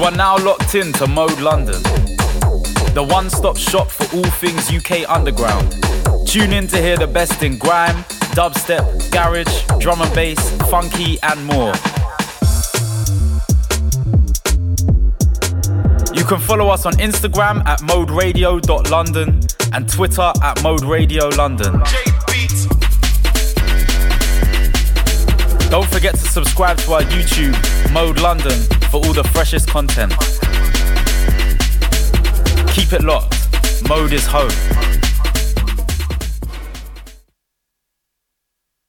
You are now locked in to Mode London, the one stop shop for all things UK underground. Tune in to hear the best in grime, dubstep, garage, drum and bass, funky, and more. You can follow us on Instagram at moderadio.london and Twitter at Mode Radio London. Don't forget to subscribe to our YouTube, Mode London, for all the freshest content. Keep it locked. Mode is home.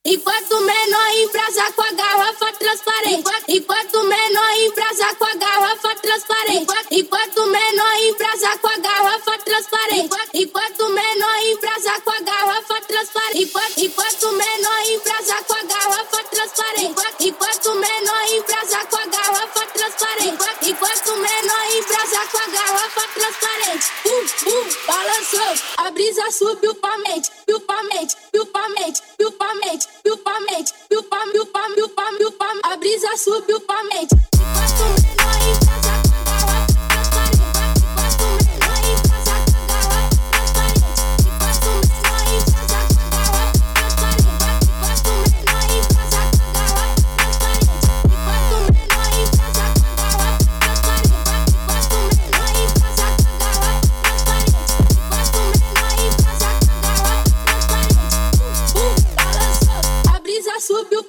Enquanto menor embrasa com a garrafa transparente. Enquanto menor embrasa com a garrafa transparente. Enquanto menor embrasa com a garrafa transparente. Enquanto menor embrasa com a garrafa transparente. Enquanto menor embrasa com a garrafa transparente. Enquanto menor embrasa com a garrafa transparente. Enquanto menor embrasa com a garrafa transparente. Uh, uh, balançou, a brisa subiu pra mente, piu pra mente, piu pra mente, piu pra mente, piu pra mente, piu pra, piu pra, piu pra, piu pra, a brisa subiu pra mente. Enquanto menor embrasa com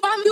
subiu pra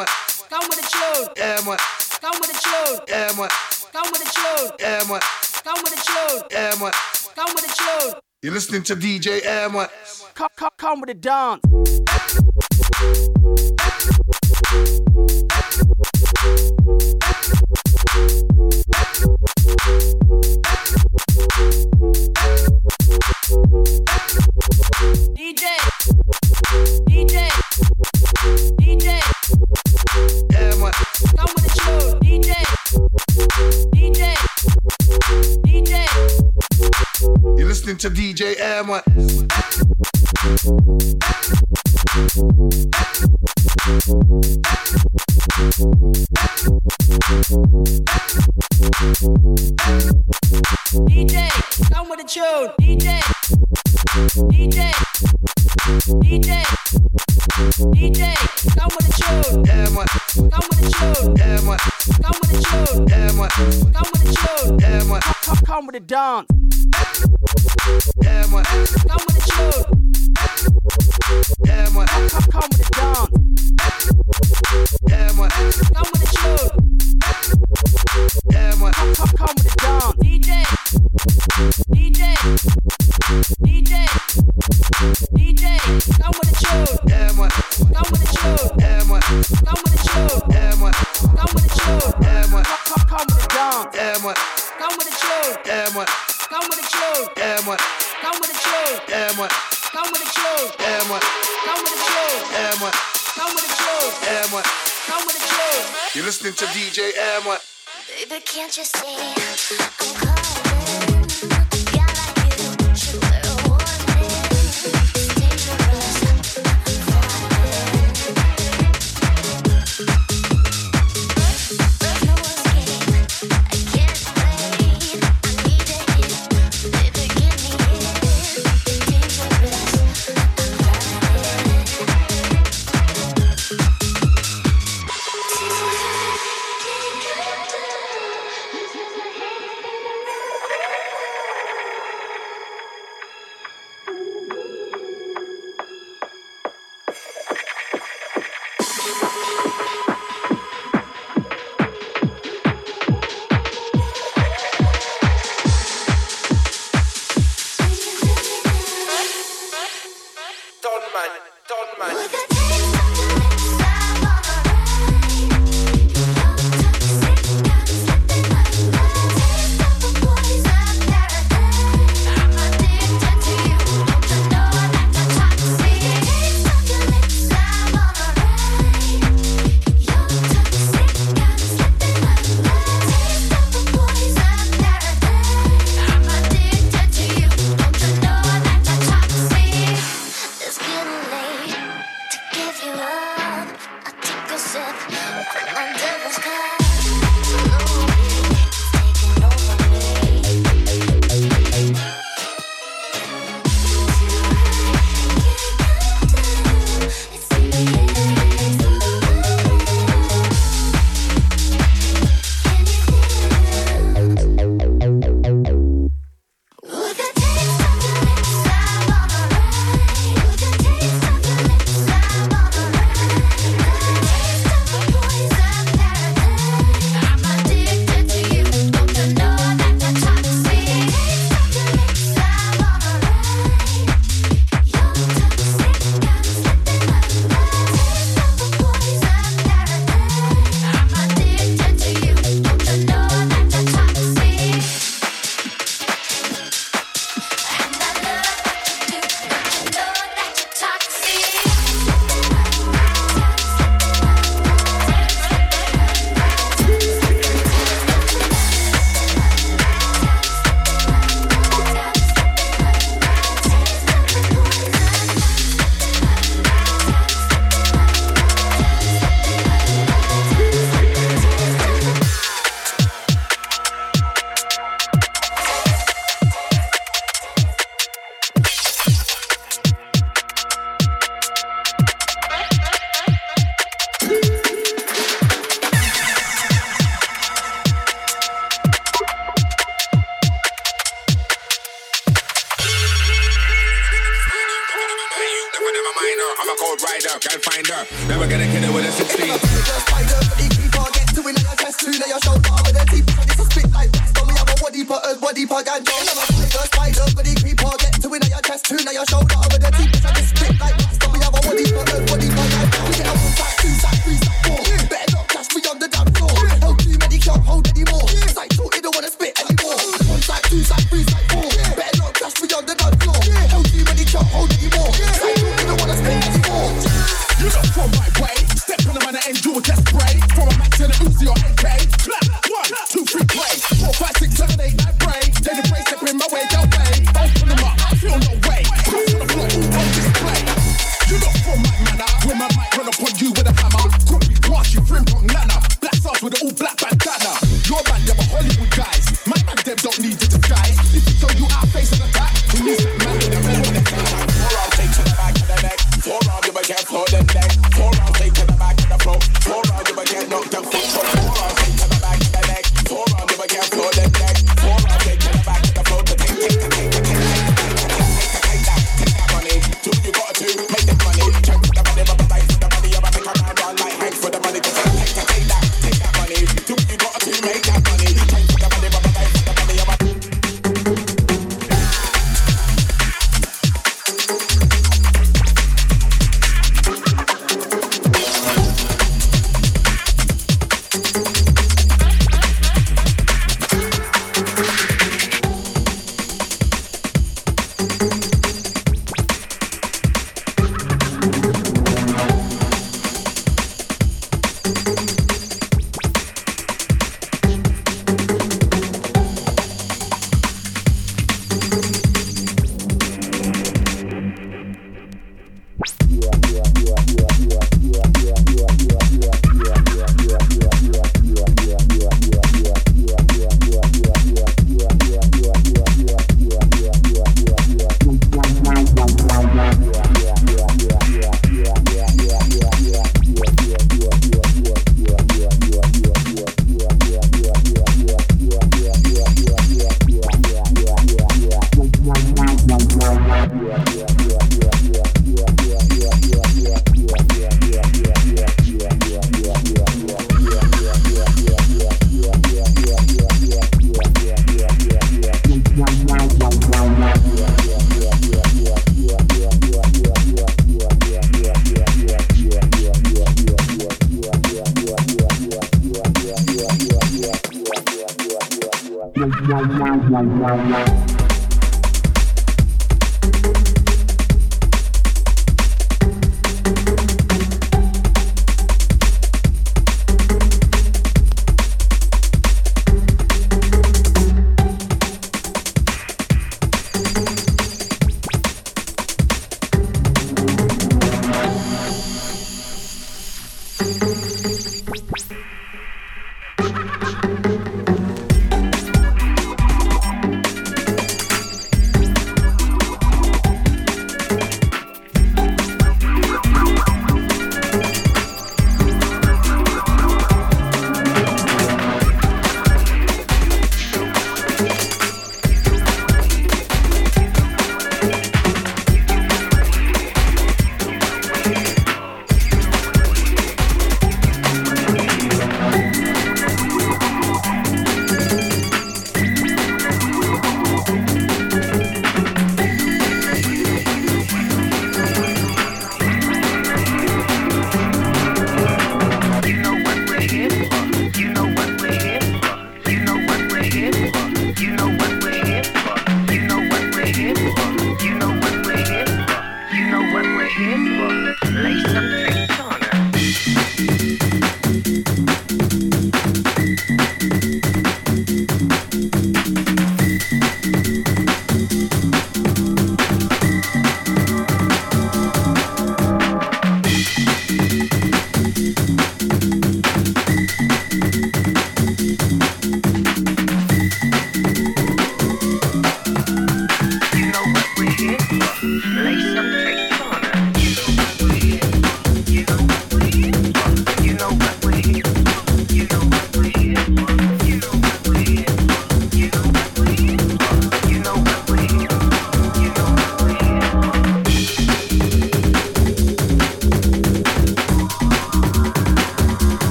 moi. Come with the tune, Yeah. Come with the tune, Yeah. Come with the tune, Yeah. Come with the tune, Yeah. Come with the tune. You're listening to DJ Amway. Come, come, come with the dance. DJ You're listening to DJ Amma. DJ, come with the tune. DJ, DJ, DJ, DJ, come with the tune. Amma, come with the tune. Amma. Come with the tune. Yeah, man. Come with the tune. Yeah, man. Come, come with the dance. Yeah, man. Come with the tune. Yeah, man. Come, come with the dance. Yeah, man. Come with the tune. Yeah, man. Come, come, come with the dance. DJ. DJ. DJ. DJ. Come with the tune. Yeah, man. Come with the tune. Yeah, man. Come with the tune. Yeah, man. Come with the tune. You're listening to DJ Amway. Baby, can't you see I'm calling? Tonman, Tonman.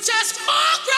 just call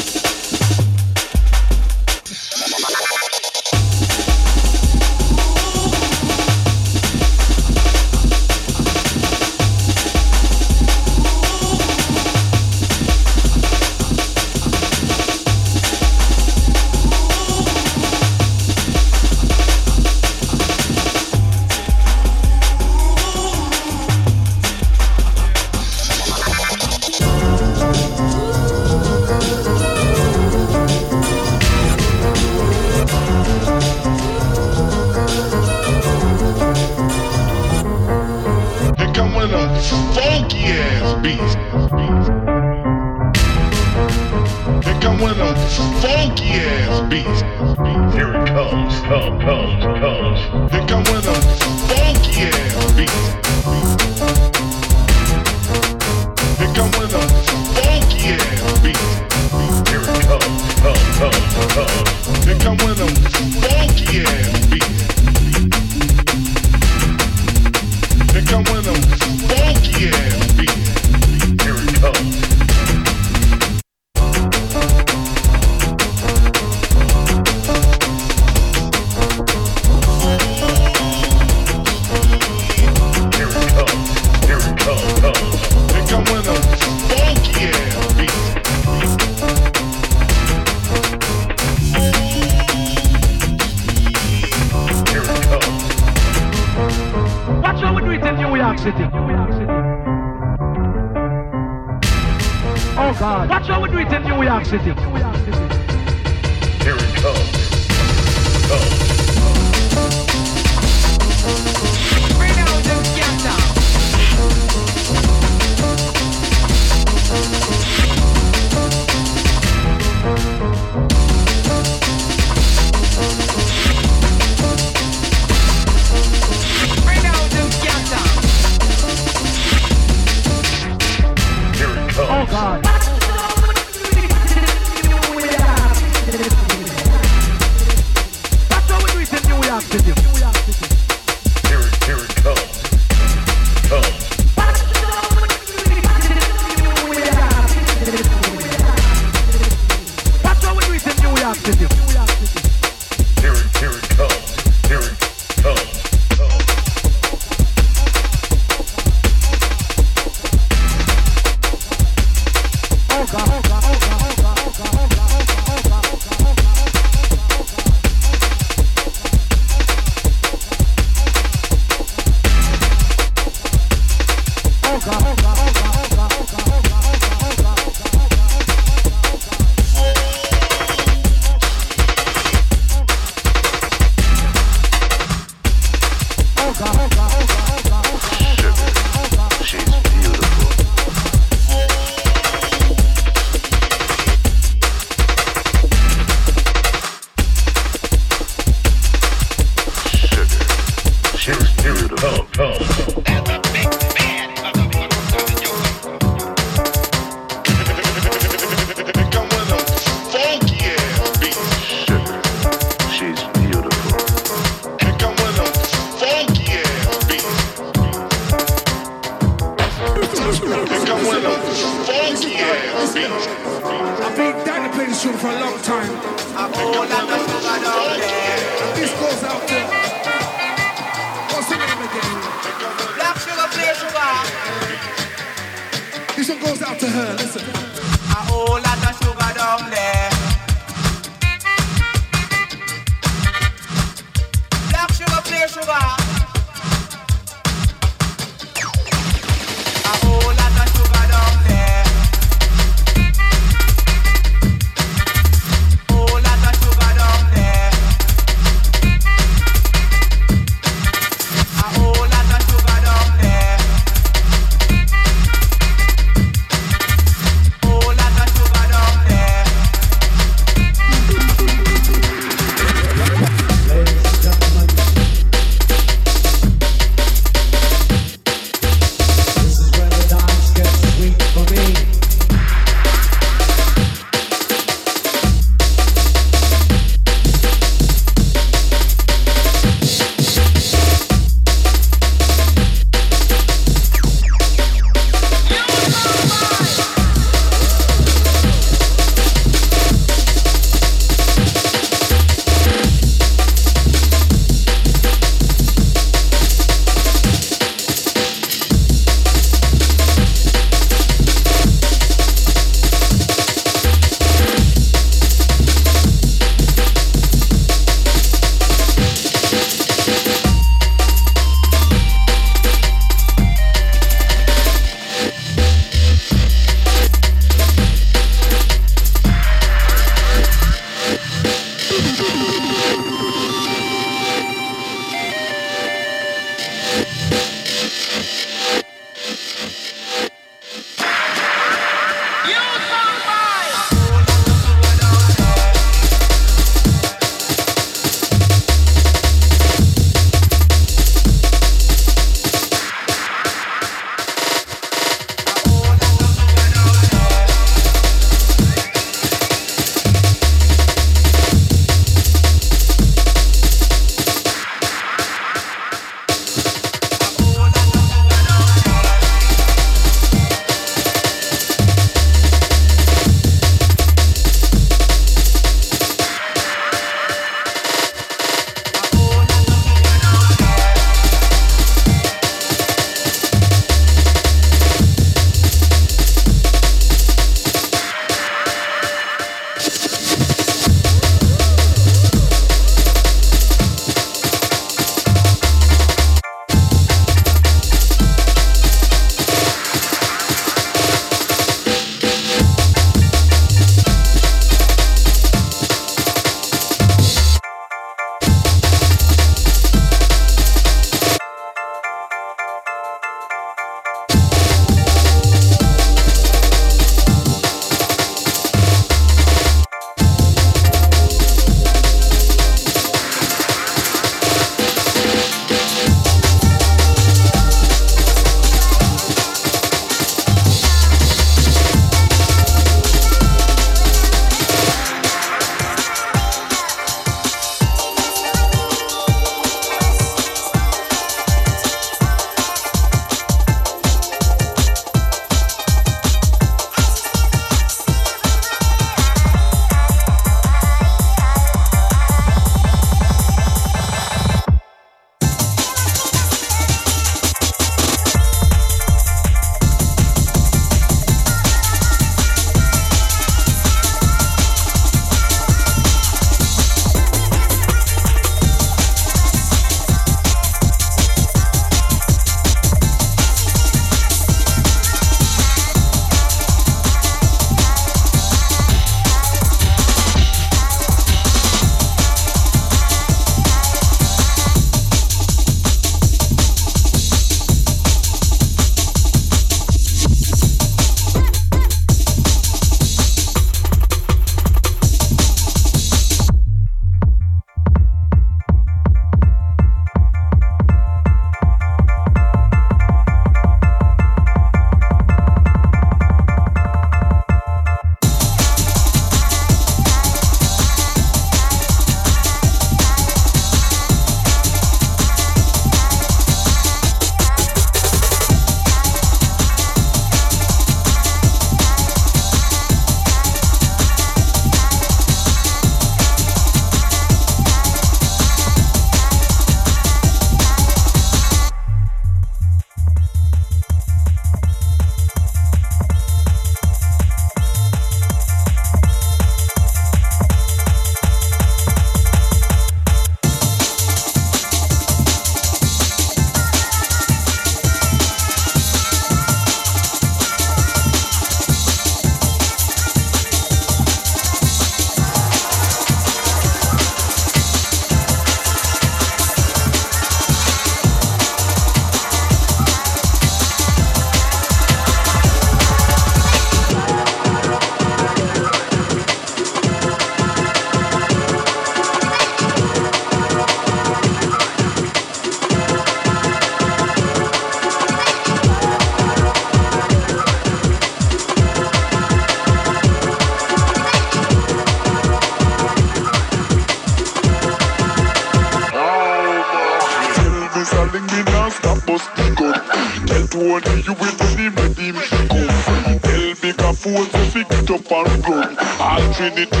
All